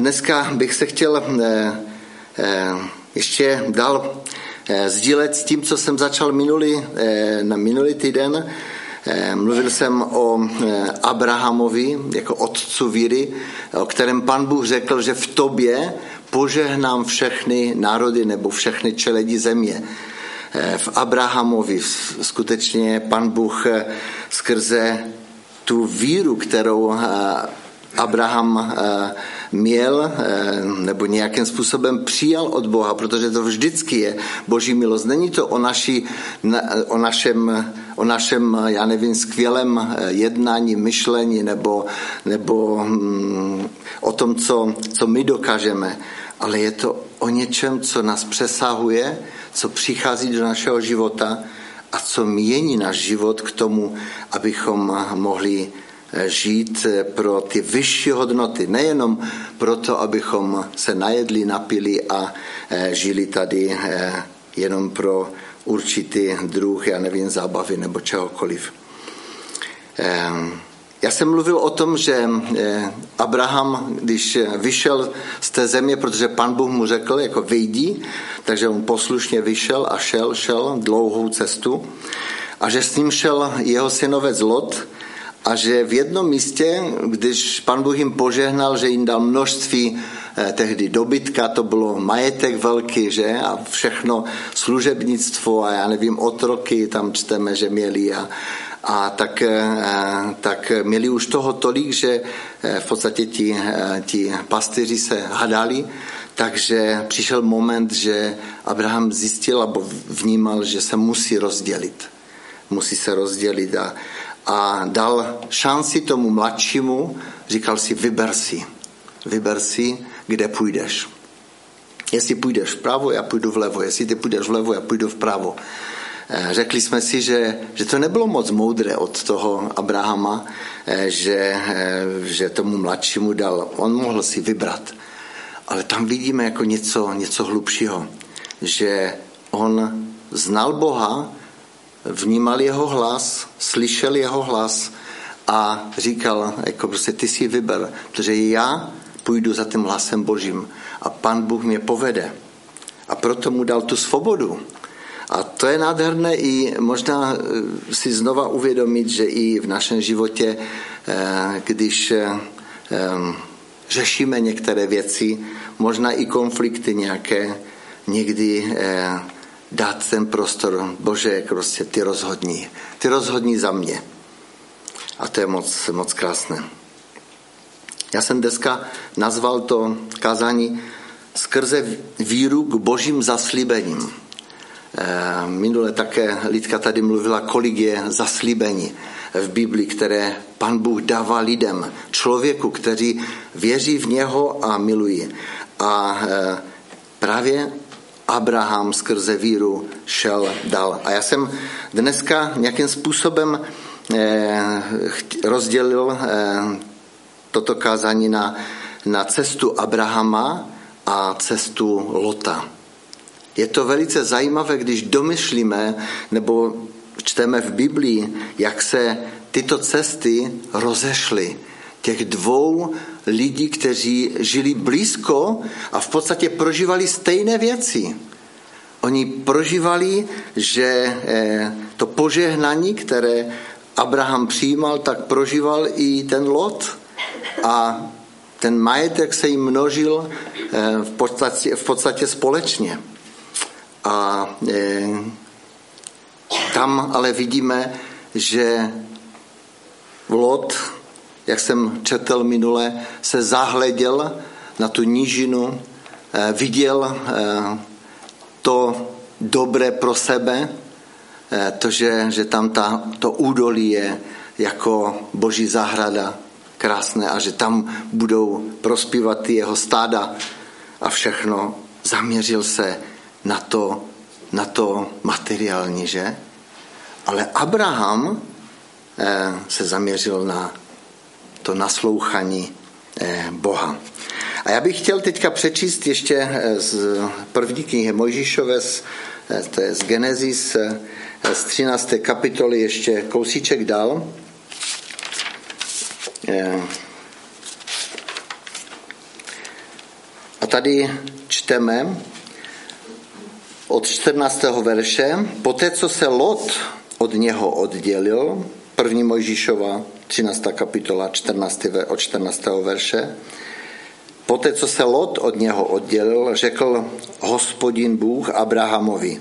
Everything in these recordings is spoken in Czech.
dneska bych se chtěl ještě dál sdílet s tím, co jsem začal minulý, na minulý týden. Mluvil jsem o Abrahamovi jako otcu víry, o kterém pan Bůh řekl, že v tobě požehnám všechny národy nebo všechny čeledi země. V Abrahamovi skutečně pan Bůh skrze tu víru, kterou Abraham měl nebo nějakým způsobem přijal od Boha, protože to vždycky je boží milost. Není to o, naší, o, našem, o našem, já nevím, skvělém jednání, myšlení nebo, nebo mm, o tom, co, co my dokážeme, ale je to o něčem, co nás přesahuje, co přichází do našeho života a co mění náš život k tomu, abychom mohli žít pro ty vyšší hodnoty, nejenom proto, abychom se najedli, napili a eh, žili tady eh, jenom pro určitý druh, já nevím, zábavy nebo čehokoliv. Eh, já jsem mluvil o tom, že Abraham, když vyšel z té země, protože pan Bůh mu řekl, jako vyjdi, takže on poslušně vyšel a šel, šel dlouhou cestu a že s ním šel jeho synovec Lot, a že v jednom místě, když pan Bůh jim požehnal, že jim dal množství eh, tehdy dobytka, to bylo majetek velký, že? A všechno služebnictvo a já nevím, otroky tam čteme, že měli a, a tak, eh, tak měli už toho tolik, že eh, v podstatě ti, ti pastýři se hadali, takže přišel moment, že Abraham zjistil nebo vnímal, že se musí rozdělit. Musí se rozdělit a, a dal šanci tomu mladšímu, říkal si, vyber si, vyber si, kde půjdeš. Jestli půjdeš vpravo, já půjdu vlevo. Jestli ty půjdeš vlevo, já půjdu vpravo. Eh, řekli jsme si, že, že to nebylo moc moudré od toho Abrahama, eh, že, eh, že tomu mladšímu dal. On mohl si vybrat. Ale tam vidíme jako něco, něco hlubšího, že on znal Boha, vnímal jeho hlas, slyšel jeho hlas a říkal, jako prostě ty si vyber, protože já půjdu za tím hlasem Božím a pan Bůh mě povede. A proto mu dal tu svobodu. A to je nádherné i možná eh, si znova uvědomit, že i v našem životě, eh, když eh, řešíme některé věci, možná i konflikty nějaké, někdy dát ten prostor, Bože, prostě ty rozhodní, ty rozhodní za mě. A to je moc, moc krásné. Já jsem dneska nazval to kázání skrze víru k božím zaslíbením. Eh, minule také Lidka tady mluvila, kolik je zaslíbení v Biblii, které pan Bůh dává lidem, člověku, kteří věří v něho a milují. A eh, právě Abraham skrze víru šel dal. A já jsem dneska nějakým způsobem eh, rozdělil eh, toto kázání na, na cestu Abrahama a cestu Lota. Je to velice zajímavé, když domyšlíme nebo čteme v Biblii, jak se tyto cesty rozešly. Těch dvou lidí, kteří žili blízko a v podstatě prožívali stejné věci. Oni prožívali, že eh, to požehnání, které Abraham přijímal, tak prožíval i ten Lot a ten majetek se jim množil eh, v podstatě, v podstatě společně. A eh, tam ale vidíme, že Lot jak jsem četl minule, se zahleděl na tu nížinu, eh, viděl eh, to dobré pro sebe, eh, to, že, že tam ta, to údolí je jako boží zahrada krásné a že tam budou prospívat ty jeho stáda a všechno. Zaměřil se na to, na to materiální, že? Ale Abraham se zaměřil na to naslouchaní eh, Boha. A já bych chtěl teďka přečíst ještě eh, z první knihy Mojžíšové, eh, to je z Genesis, z 13. kapitoly ještě kousíček dál. A tady čteme od 14. verše, poté co se Lot od něho oddělil, první Mojžíšova 13. kapitola 14. od 14. verše, poté co se Lot od něho oddělil, řekl hospodin Bůh Abrahamovi,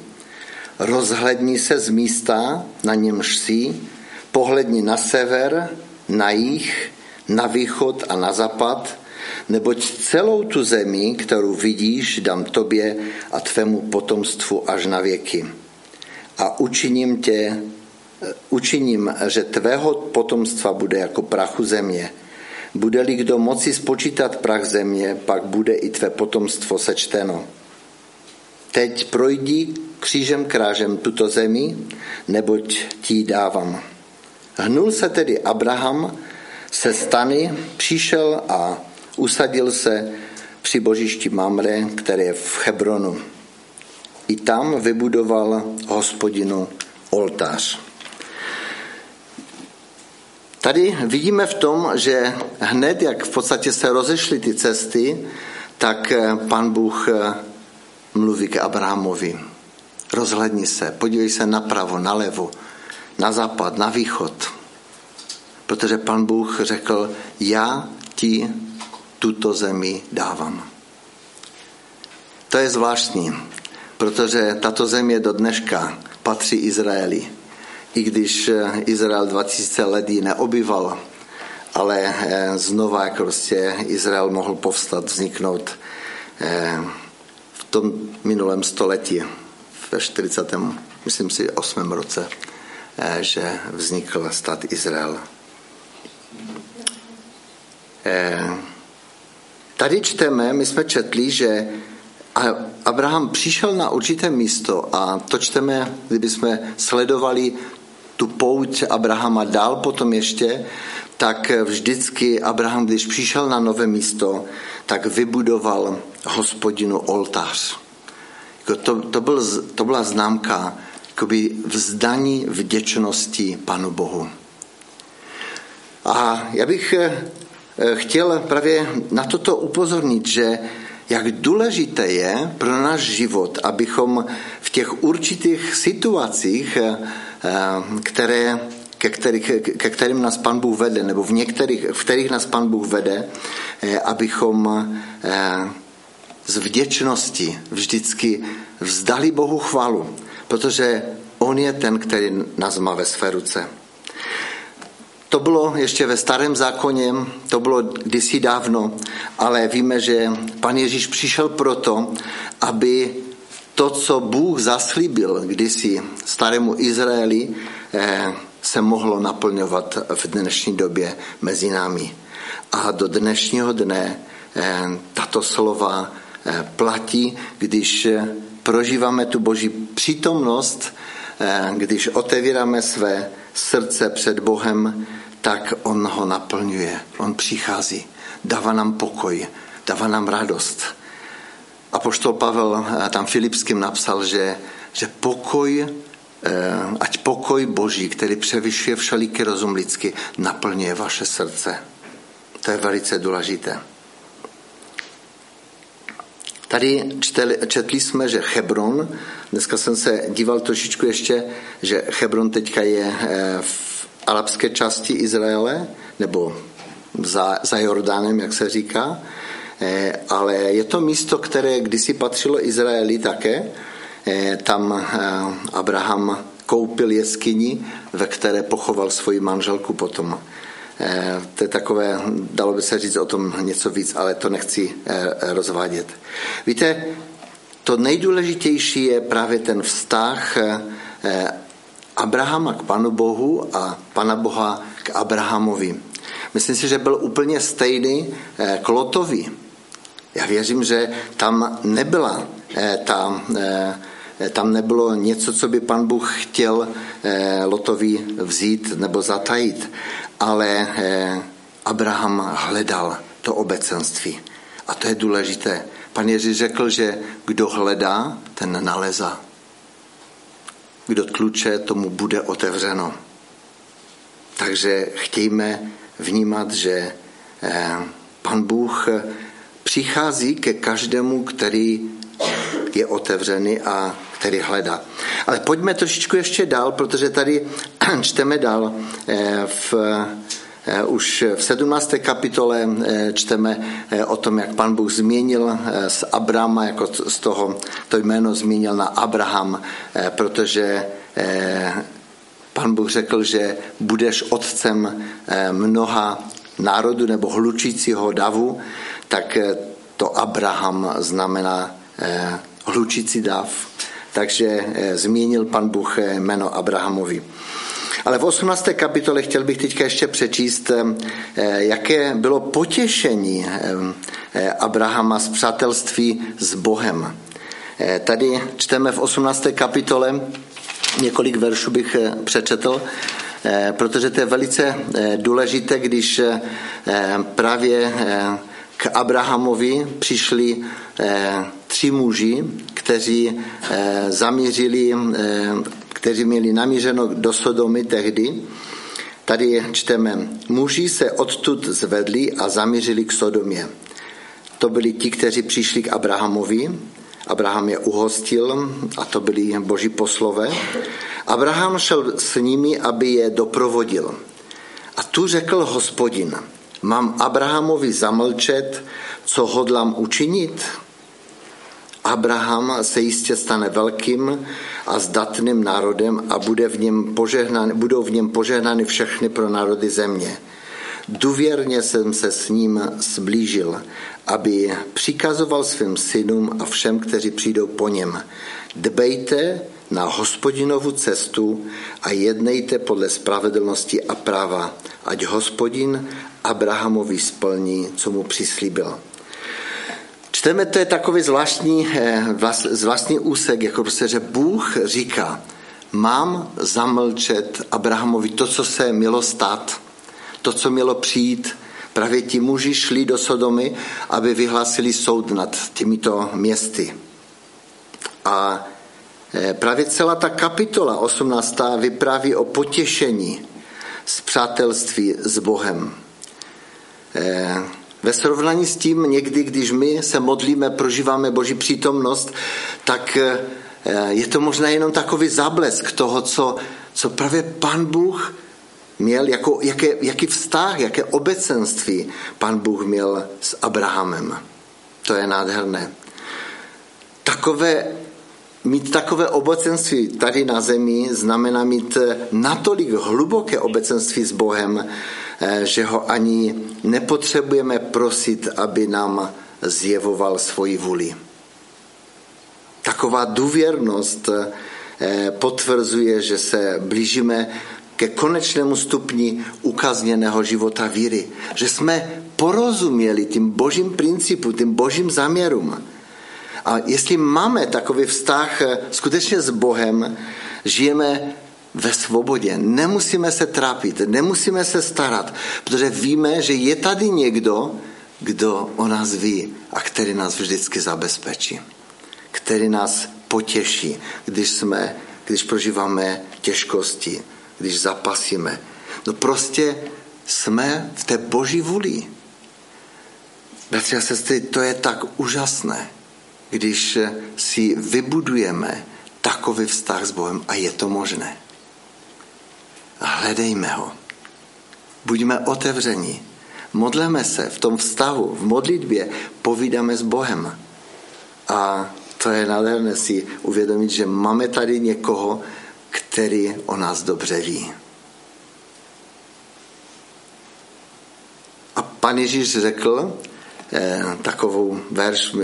rozhledni se z místa, na němž jsi, pohledni na sever, na jih, na východ a na západ, neboť celou tu zemi, kterou vidíš, dám tobě a tvému potomstvu až na věky. A učiním tě, učiním, že tvého potomstva bude jako prachu země. Bude-li kdo moci spočítat prach země, pak bude i tvé potomstvo sečteno. Teď projdi křížem krážem tuto zemi, neboť ti dávám. Hnul se tedy Abraham se stany, přišel a usadil se při božišti Mamre, které je v Hebronu. I tam vybudoval hospodinu oltář. Tady vidíme v tom, že hned, jak v podstatě se rozešly ty cesty, tak pan Bůh mluví k Abrahamovi. Rozhledni se, podívej se napravo, nalevo, na západ, na východ. Protože pan Bůh řekl, já ti tuto zemi dávám. To je zvláštní, protože tato země do dneška patří Izraeli. I když Izrael 2000 let ji neobyval, ale eh, znova jako prostě Izrael mohl povstat, vzniknout eh, v tom minulém století, ve 40. myslím si 8. roce, že vznikl stát Izrael. Tady čteme, my jsme četli, že Abraham přišel na určité místo a to čteme, kdyby jsme sledovali tu pouť Abrahama dál potom ještě, tak vždycky Abraham, když přišel na nové místo, tak vybudoval hospodinu oltář. Jako to, to, byl, to byla známka vzdaní vděčnosti Panu Bohu. A já bych Eh, chtěl právě na toto upozornit, že jak důležité je pro náš život, abychom v těch určitých situacích, eh, které, ke, kterých, ke kterým nás Pan Bůh vede, nebo v některých, v kterých nás Pan Bůh vede, eh, abychom z vděčnosti vždycky vzdali Bohu chvalu, protože On je ten, který nás má ve své ruce. To bylo ještě ve starém zákoně, to bylo kdysi dávno, ale víme, že pan Ježíš přišel proto, aby to, co Bůh zaslíbil kdysi starému Izraeli, eh, se mohlo naplňovat v dnešní době mezi námi. A do dnešního dne eh, tato slova eh, platí, když prožíváme tu boží přítomnost, když otevíráme své srdce před Bohem, tak on ho naplňuje. On přichází, dává nám pokoj, dává nám radost. A poštol Pavel eh, tam Filipským napsal, že, že pokoj, eh, ať pokoj Boží, který převyšuje všeliký rozum lidský, naplňuje vaše srdce. To je velice důležité. Tady čteli, četli jsme, že Hebron, dneska jsem se díval trošičku ještě, že Hebron teďka je eh, v arabské části Izraele, nebo za, za Jordánem, jak se říká, ale je to místo, které kdysi patřilo Izraeli také. Eh, tam eh, Abraham koupil jeskyni, ve které pochoval svoji manželku potom. To je takové, dalo by se říct o tom něco víc, ale to nechci rozvádět. Víte, to nejdůležitější je právě ten vztah Abrahama k Panu Bohu a Pana Boha k Abrahamovi. Myslím si, že byl úplně stejný eh, k Lotovi. Já věřím, že tam nebyla eh, ta, eh, tam nebylo něco, co by pan Bůh chtěl Lotovi vzít nebo zatajit, ale Abraham hledal to obecenství. A to je důležité. Pan Ježíš řekl, že kdo hledá, ten nalezá kdo tluče, tomu bude otevřeno. Takže chtějme vnímat, že eh, pan Bůh přichází ke každému, který je otevřený a který hledá. Ale pojďme trošičku ještě dál, protože tady čteme dál eh, v eh, už v 17. kapitole eh, čteme o tom, jak pan Bůh změnil z Abrama, jako z toho to jméno změnil na Abraham, protože pan Bůh řekl, že budeš otcem mnoha národů nebo hlučícího davu, tak to Abraham znamená hlučící dav. Takže eh, zmínil pan Bůh eh, jméno Abrahamovi. Ale v 18. kapitole chtěl bych teďka ještě přečíst, eh, jaké bylo potěšení Abrahama z přátelství s Bohem. Tady čteme v 18. kapitole, několik veršů bych přečetl, protože to je velice důležité, když právě k Abrahamovi přišli tři muži, kteří eh, zamířili, eh, kteří měli namířeno do Sodomy tehdy. Tady čteme, muži se odtud zvedli a zamířili k Sodomě. To byli ti, kteří přišli k Abrahamovi. Abraham je uhostil a to byli boží poslové. Abraham šel s nimi, aby je doprovodil. A tu řekl hospodin, mám Abrahamovi zamlčet, co hodlám učinit? Abraham se jistě stane velkým a zdatným národem a bude v něm požehnány, budou v něm požehnány všechny pro národy země. Důvěrně jsem se s ním zblížil, aby přikazoval svým synům a všem, kteří přijdou po něm. Dbejte na hospodinovu cestu a jednejte podle spravedlnosti a práva, ať hospodin Abrahamovi splní, co mu přislíbil. Čteme, to je takový zvláštní, eh, zvláštní úsek, jako prostě, že Bůh říká, mám zamlčet Abrahamovi to, co se mělo stát, to, co mělo přijít. Právě ti muži šli do Sodomy, aby vyhlásili soud nad těmito městy. A eh, právě celá ta kapitola 18. vypráví o potěšení z přátelství s Bohem. Eh, ve srovnání s tím někdy, když my se modlíme, prožíváme Boží přítomnost, tak eh, je to možná jenom takový záblesk toho, co, co právě Pan Bůh měl, jako, jaké, jaký vztah, jaké obecenství Pan Bůh měl s Abrahamem. To je nádherné. Takové, mít takové obecenství tady na zemi znamená mít natolik hluboké obecenství s Bohem, Eh, že ho ani nepotřebujeme prosit, aby nám zjevoval svoji vůli. Taková důvěrnost eh, potvrzuje, že se blížíme ke konečnému stupni ukazněného života víry. Že jsme porozuměli tím božím principu, tím božím záměrům. A jestli máme takový vztah eh, skutečně s Bohem, žijeme ve svobodě. Nemusíme se trápit, nemusíme se starat, protože víme, že je tady někdo, kdo o nás ví a který nás vždycky zabezpečí, který nás potěší, když jsme, když prožíváme těžkosti, když zapasíme. No prostě jsme v té boží vůli. Bratři a sestry, to je tak úžasné, když si vybudujeme takový vztah s Bohem a je to možné hledejme ho. Buďme otevření. Modleme se v tom vztahu, v modlitbě, povídáme s Bohem. A to je nádherné si uvědomit, že máme tady někoho, který o nás dobře ví. A pan Ježíš řekl eh, takovou verš,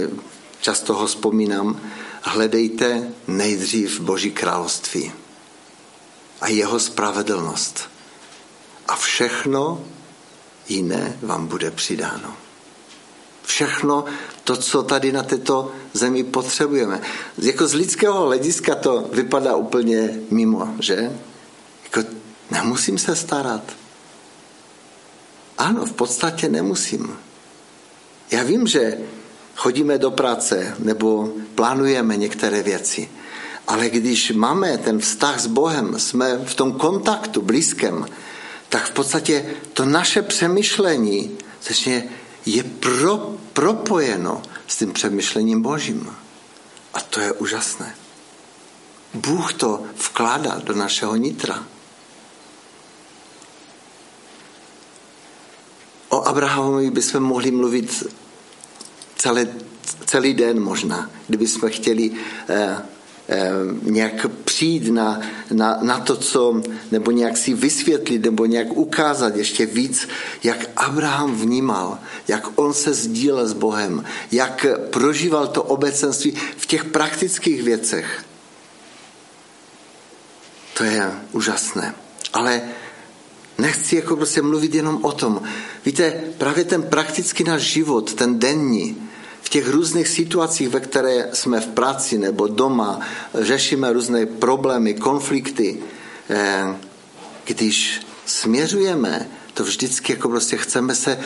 často ho vzpomínám, hledejte nejdřív Boží království a jeho spravedlnost. A všechno jiné vám bude přidáno. Všechno to, co tady na této zemi potřebujeme. Jako z lidského hlediska to vypadá úplně mimo, že? Jako nemusím se starat. Ano, v podstatě nemusím. Já vím, že chodíme do práce nebo plánujeme některé věci. Ale když máme ten vztah s Bohem, jsme v tom kontaktu blízkém, tak v podstatě to naše přemýšlení je pro, propojeno s tím přemýšlením Božím. A to je úžasné. Bůh to vkládá do našeho nitra. O Abrahamovi bychom mohli mluvit celé, celý den možná, kdybychom chtěli eh, eh, nějak přijít na, na, na to, co, nebo nějak si vysvětlit, nebo nějak ukázat ještě víc, jak Abraham vnímal, jak on se sdílel s Bohem, jak prožíval to obecenství v těch praktických věcech. To je úžasné. Ale nechci jako prostě mluvit jenom o tom. Víte, právě ten praktický náš život, ten denní, v těch různých situacích, ve které jsme v práci nebo doma, řešíme různé problémy, konflikty, eh, když směřujeme, to vždycky jako prostě chceme se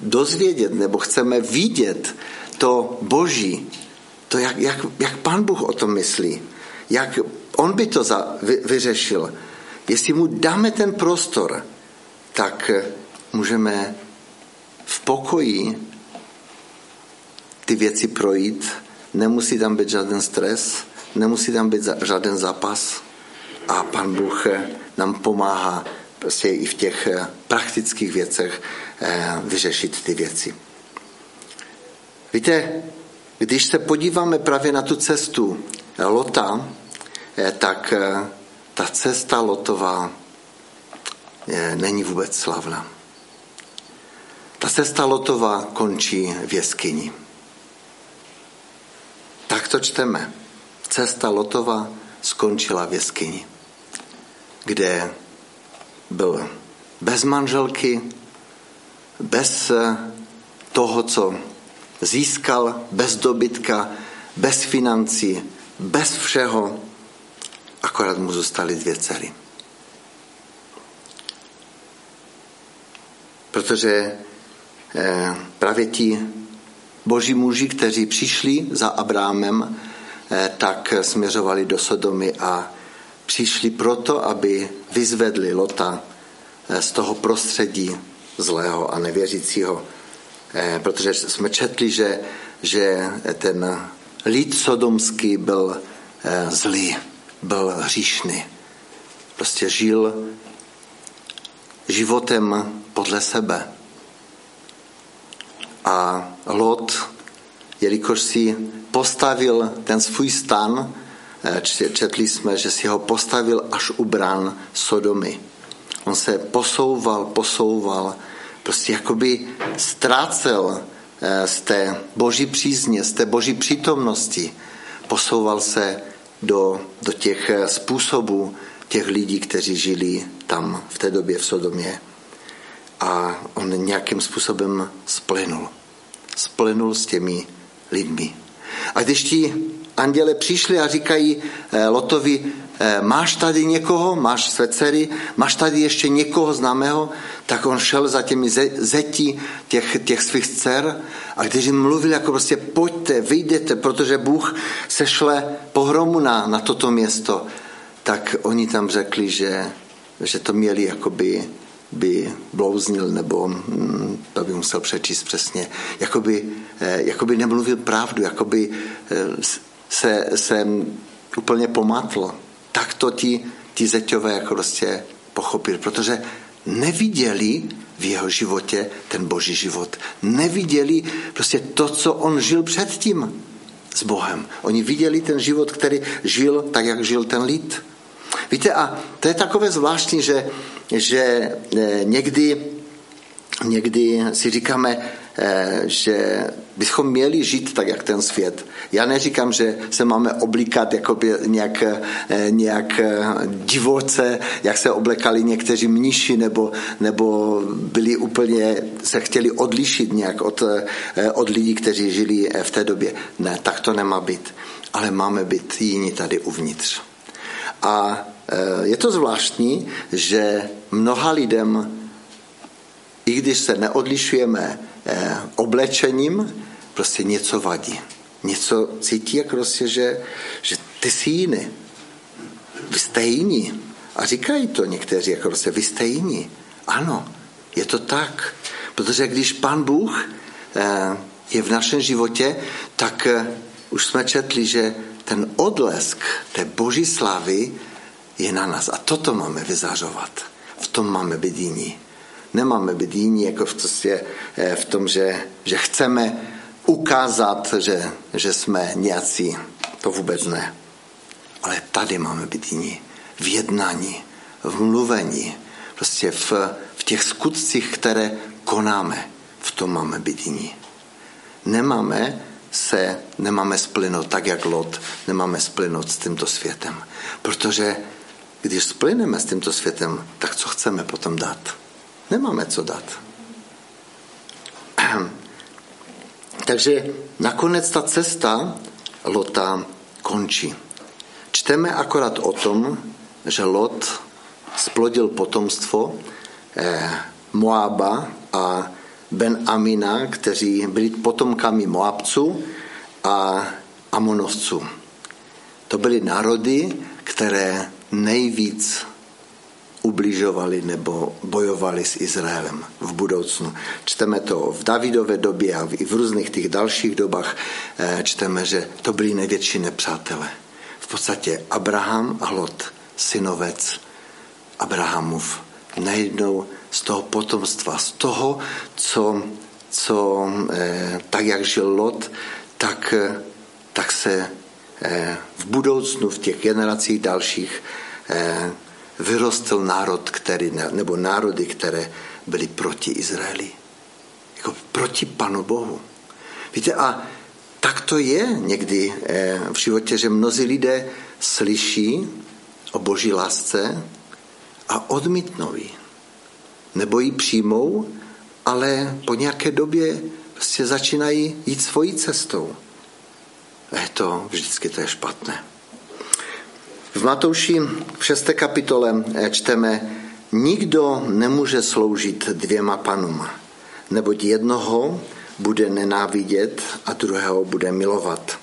dozvědět nebo chceme vidět to Boží, to, jak, jak, jak Pán Bůh o tom myslí, jak on by to za, vy, vyřešil. Jestli mu dáme ten prostor, tak můžeme v pokoji ty věci projít, nemusí tam být žádný stres, nemusí tam být žádný zápas a pan Bůh nám pomáhá prostě i v těch praktických věcech eh, vyřešit ty věci. Víte, když se podíváme právě na tu cestu Lota, eh, tak eh, ta cesta Lotová není vůbec slavná. Ta cesta Lotová končí v jeskyni. Tak to čteme. Cesta Lotova skončila v jeskyni, kde byl bez manželky, bez toho, co získal, bez dobytka, bez financí, bez všeho, akorát mu zůstaly dvě dcery. Protože eh, právě ti boží muži, kteří přišli za Abrámem, eh, tak směřovali do Sodomy a přišli proto, aby vyzvedli Lota eh, z toho prostředí zlého a nevěřícího. Eh, protože jsme četli, že, že ten lid sodomský byl zlý, byl hříšný. Prostě žil životem podle sebe. A Lot, jelikož si postavil ten svůj stan, eh, četli jsme, že si ho postavil až u brán Sodomy. On se posouval, posouval, prostě jakoby ztrácel eh, z té boží přízně, z té boží přítomnosti. Posouval se do, do těch eh, způsobů těch lidí, kteří žili tam v té době v Sodomě. A on nějakým způsobem splynul splynul s těmi lidmi. A když ti anděle přišli a říkají eh, Lotovi, eh, máš tady někoho, máš své dcery, máš tady ještě někoho známého, tak on šel za těmi zeti těch, těch svých dcer a když jim mluvil jako prostě pojďte, vyjdete, protože Bůh sešle pohromu na, na toto město, tak oni tam řekli, že, že to měli jakoby by blouznil, nebo hm, to by musel přečíst přesně, jakoby, eh, jakoby nemluvil pravdu, jakoby eh, se, se úplně pomátl. Tak to ti, ti zeťové jako prostě pochopili, protože neviděli v jeho životě ten boží život. Neviděli prostě to, co on žil předtím s Bohem. Oni viděli ten život, který žil tak, jak žil ten lid. Víte, a to je takové zvláštní, že že eh, někdy, někdy si říkáme, eh, že bychom měli žít tak, jak ten svět. Já neříkám, že se máme oblíkat jako nějak, eh, nějak divoce, jak se oblekali někteří mniši, nebo, nebo byli úplně, se chtěli odlišit nějak od, od lidí, kteří žili v té době. Ne, tak to nemá být. Ale máme být jiní tady uvnitř. A Eh, je to zvláštní, že mnoha lidem, i když se neodlišujeme eh, oblečením, prostě něco vadí. Něco cítí, jak prostě, že, že ty jsi jiný. Vy jste jiní. A říkají to někteří, jako prostě, vy jste jiní. Ano, je to tak. Protože když Pán Bůh eh, je v našem životě, tak už jsme četli, že ten odlesk té boží slávy je na nás. A toto máme vyzařovat. V tom máme být jiní. Nemáme být jiní jako v, tostě, v tom, že, že chceme ukázat, že, že jsme nějací. To vůbec ne. Ale tady máme být jiní. V jednání, v mluvení, prostě v, v těch skutcích, které konáme. V tom máme být jiní. Nemáme se, nemáme splynout tak, jak Lot, nemáme splynout s tímto světem. Protože když splyneme s tímto světem, tak co chceme potom dát? Nemáme co dát. Takže nakonec ta cesta Lota končí. Čteme akorát o tom, že Lot splodil potomstvo eh, Moaba a Ben Amina, kteří byli potomkami Moabců a Amonovců. To byly národy, které nejvíc ubližovali nebo bojovali s Izraelem v budoucnu. Čteme to v Davidové době a i v různých těch dalších dobách eh, čteme, že to byli největší nepřátelé. V podstatě Abraham a Lot, synovec Abrahamův, najednou z toho potomstva, z toho, co, co eh, tak jak žil Lot, tak, eh, tak se v budoucnu, v těch generacích dalších, vyrostl národ, který, nebo národy, které byly proti Izraeli. Jako proti Panu Bohu. Víte, a tak to je někdy eh, v životě, že mnozí lidé slyší o boží lásce a odmítnou ji. Nebo ji přijmou, ale po nějaké době prostě začínají jít svojí cestou. A je to vždycky to je špatné. V Matouši v 6. kapitole eh, čteme, nikdo nemůže sloužit dvěma panům, neboť jednoho bude nenávidět a druhého bude milovat.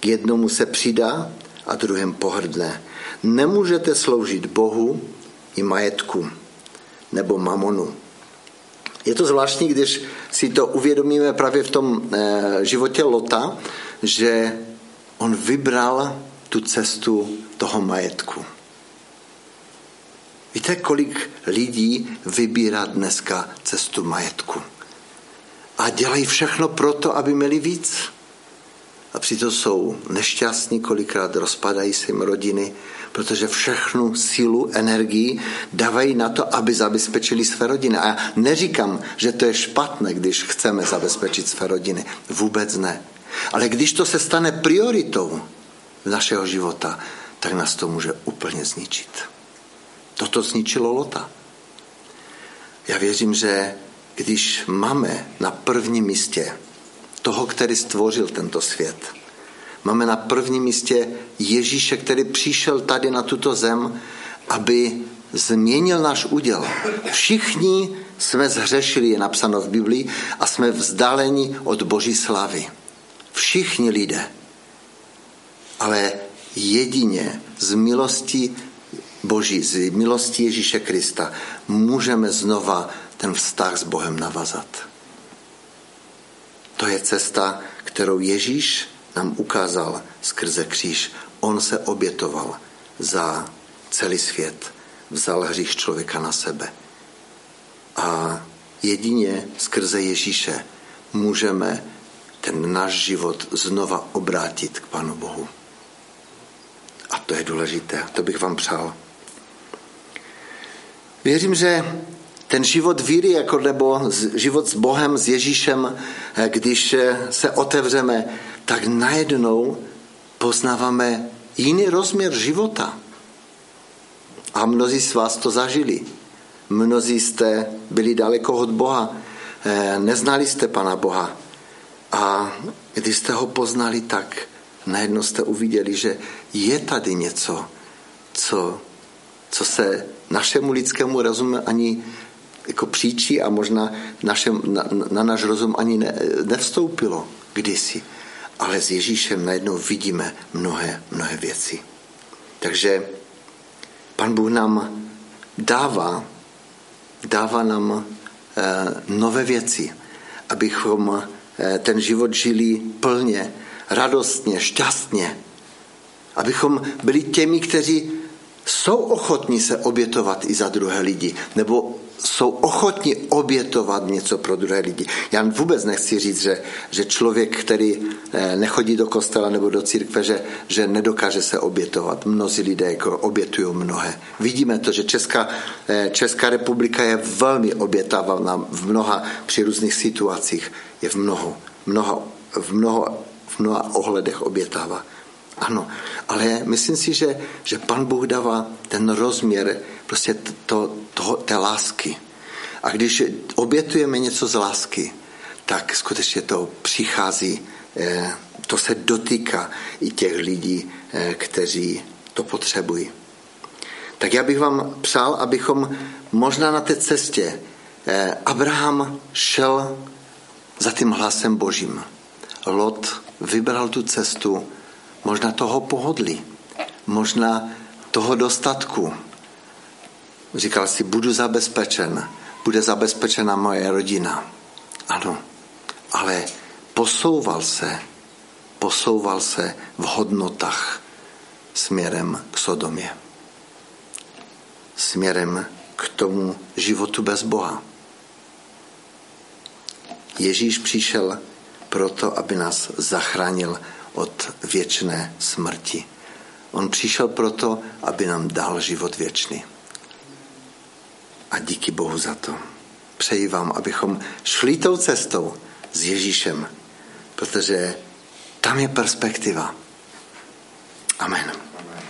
K jednomu se přidá a druhém pohrdne. Nemůžete sloužit Bohu i majetku nebo mamonu. Je to zvláštní, když si to uvědomíme právě v tom eh, životě Lota, že on vybral tu cestu toho majetku. Víte, kolik lidí vybírá dneska cestu majetku? A dělají všechno proto, aby měli víc. A přitom jsou nešťastní, kolikrát rozpadají se jim rodiny, protože všechnu sílu, energii dávají na to, aby zabezpečili své rodiny. A já neříkám, že to je špatné, když chceme zabezpečit své rodiny. Vůbec ne. Ale když to se stane prioritou našeho života, tak nás to může úplně zničit. Toto zničilo Lota. Já věřím, že když máme na prvním místě toho, který stvořil tento svět, máme na prvním místě Ježíše, který přišel tady na tuto zem, aby změnil náš úděl. Všichni jsme zhřešili, je napsáno v Biblii, a jsme vzdáleni od Boží slavy. Všichni lidé. Ale jedině z milosti Boží, z milosti Ježíše Krista můžeme znova ten vztah s Bohem navazat. To je cesta, kterou Ježíš nám ukázal skrze kříž. On se obětoval za celý svět, vzal hřích člověka na sebe. A jedině skrze Ježíše můžeme ten náš život znova obrátit k Panu Bohu. A to je důležité, to bych vám přál. Věřím, že ten život víry, jako nebo život s Bohem, s Ježíšem, eh, když eh, se otevřeme, tak najednou poznáváme jiný rozměr života. A mnozí z vás to zažili. Mnozí jste byli daleko od Boha, eh, neznali jste Pana Boha. A když jste ho poznali, tak najednou jste uviděli, že je tady něco, co, co se našemu lidskému rozumu ani jako příčí a možná našem, na, na náš rozum ani ne, nevstoupilo kdysi. Ale s Ježíšem najednou vidíme mnohé, mnohé věci. Takže pan Bůh nám dává, dává nám nové věci, abychom ten život žili plně, radostně, šťastně, abychom byli těmi, kteří jsou ochotní se obětovat i za druhé lidi, nebo jsou ochotní obětovat něco pro druhé lidi. Já vůbec nechci říct, že, že člověk, který eh, nechodí do kostela nebo do církve, že, že nedokáže se obětovat. Mnozí lidé jako obětují mnohé. Vidíme to, že Česká, eh, Česká republika je velmi obětavá v mnoha při různých situacích. Je v mnoho, mnoha, v mnoho, v mnoha ohledech obětává. Ano, ale myslím si, že, že pan Bůh dává ten rozměr prostě to, to, té lásky. A když obětujeme něco z lásky, tak skutečně to přichází, eh, to se dotýká i těch lidí, eh, kteří to potřebují. Tak já bych vám přál, abychom možná na té cestě eh, Abraham šel za tím hlasem božím. Lot vybral tu cestu možná toho pohodlí, možná toho dostatku. Říkal si, budu zabezpečen, bude zabezpečena moje rodina. Ano, ale posouval se, posouval se v hodnotách směrem k Sodomě. Směrem k tomu životu bez Boha. Ježíš přišel proto, aby nás zachránil od věčné smrti. On přišel proto, aby nám dal život věčný. A díky Bohu za to. Přeji vám, abychom šli tou cestou s Ježíšem, protože tam je perspektiva. Amen.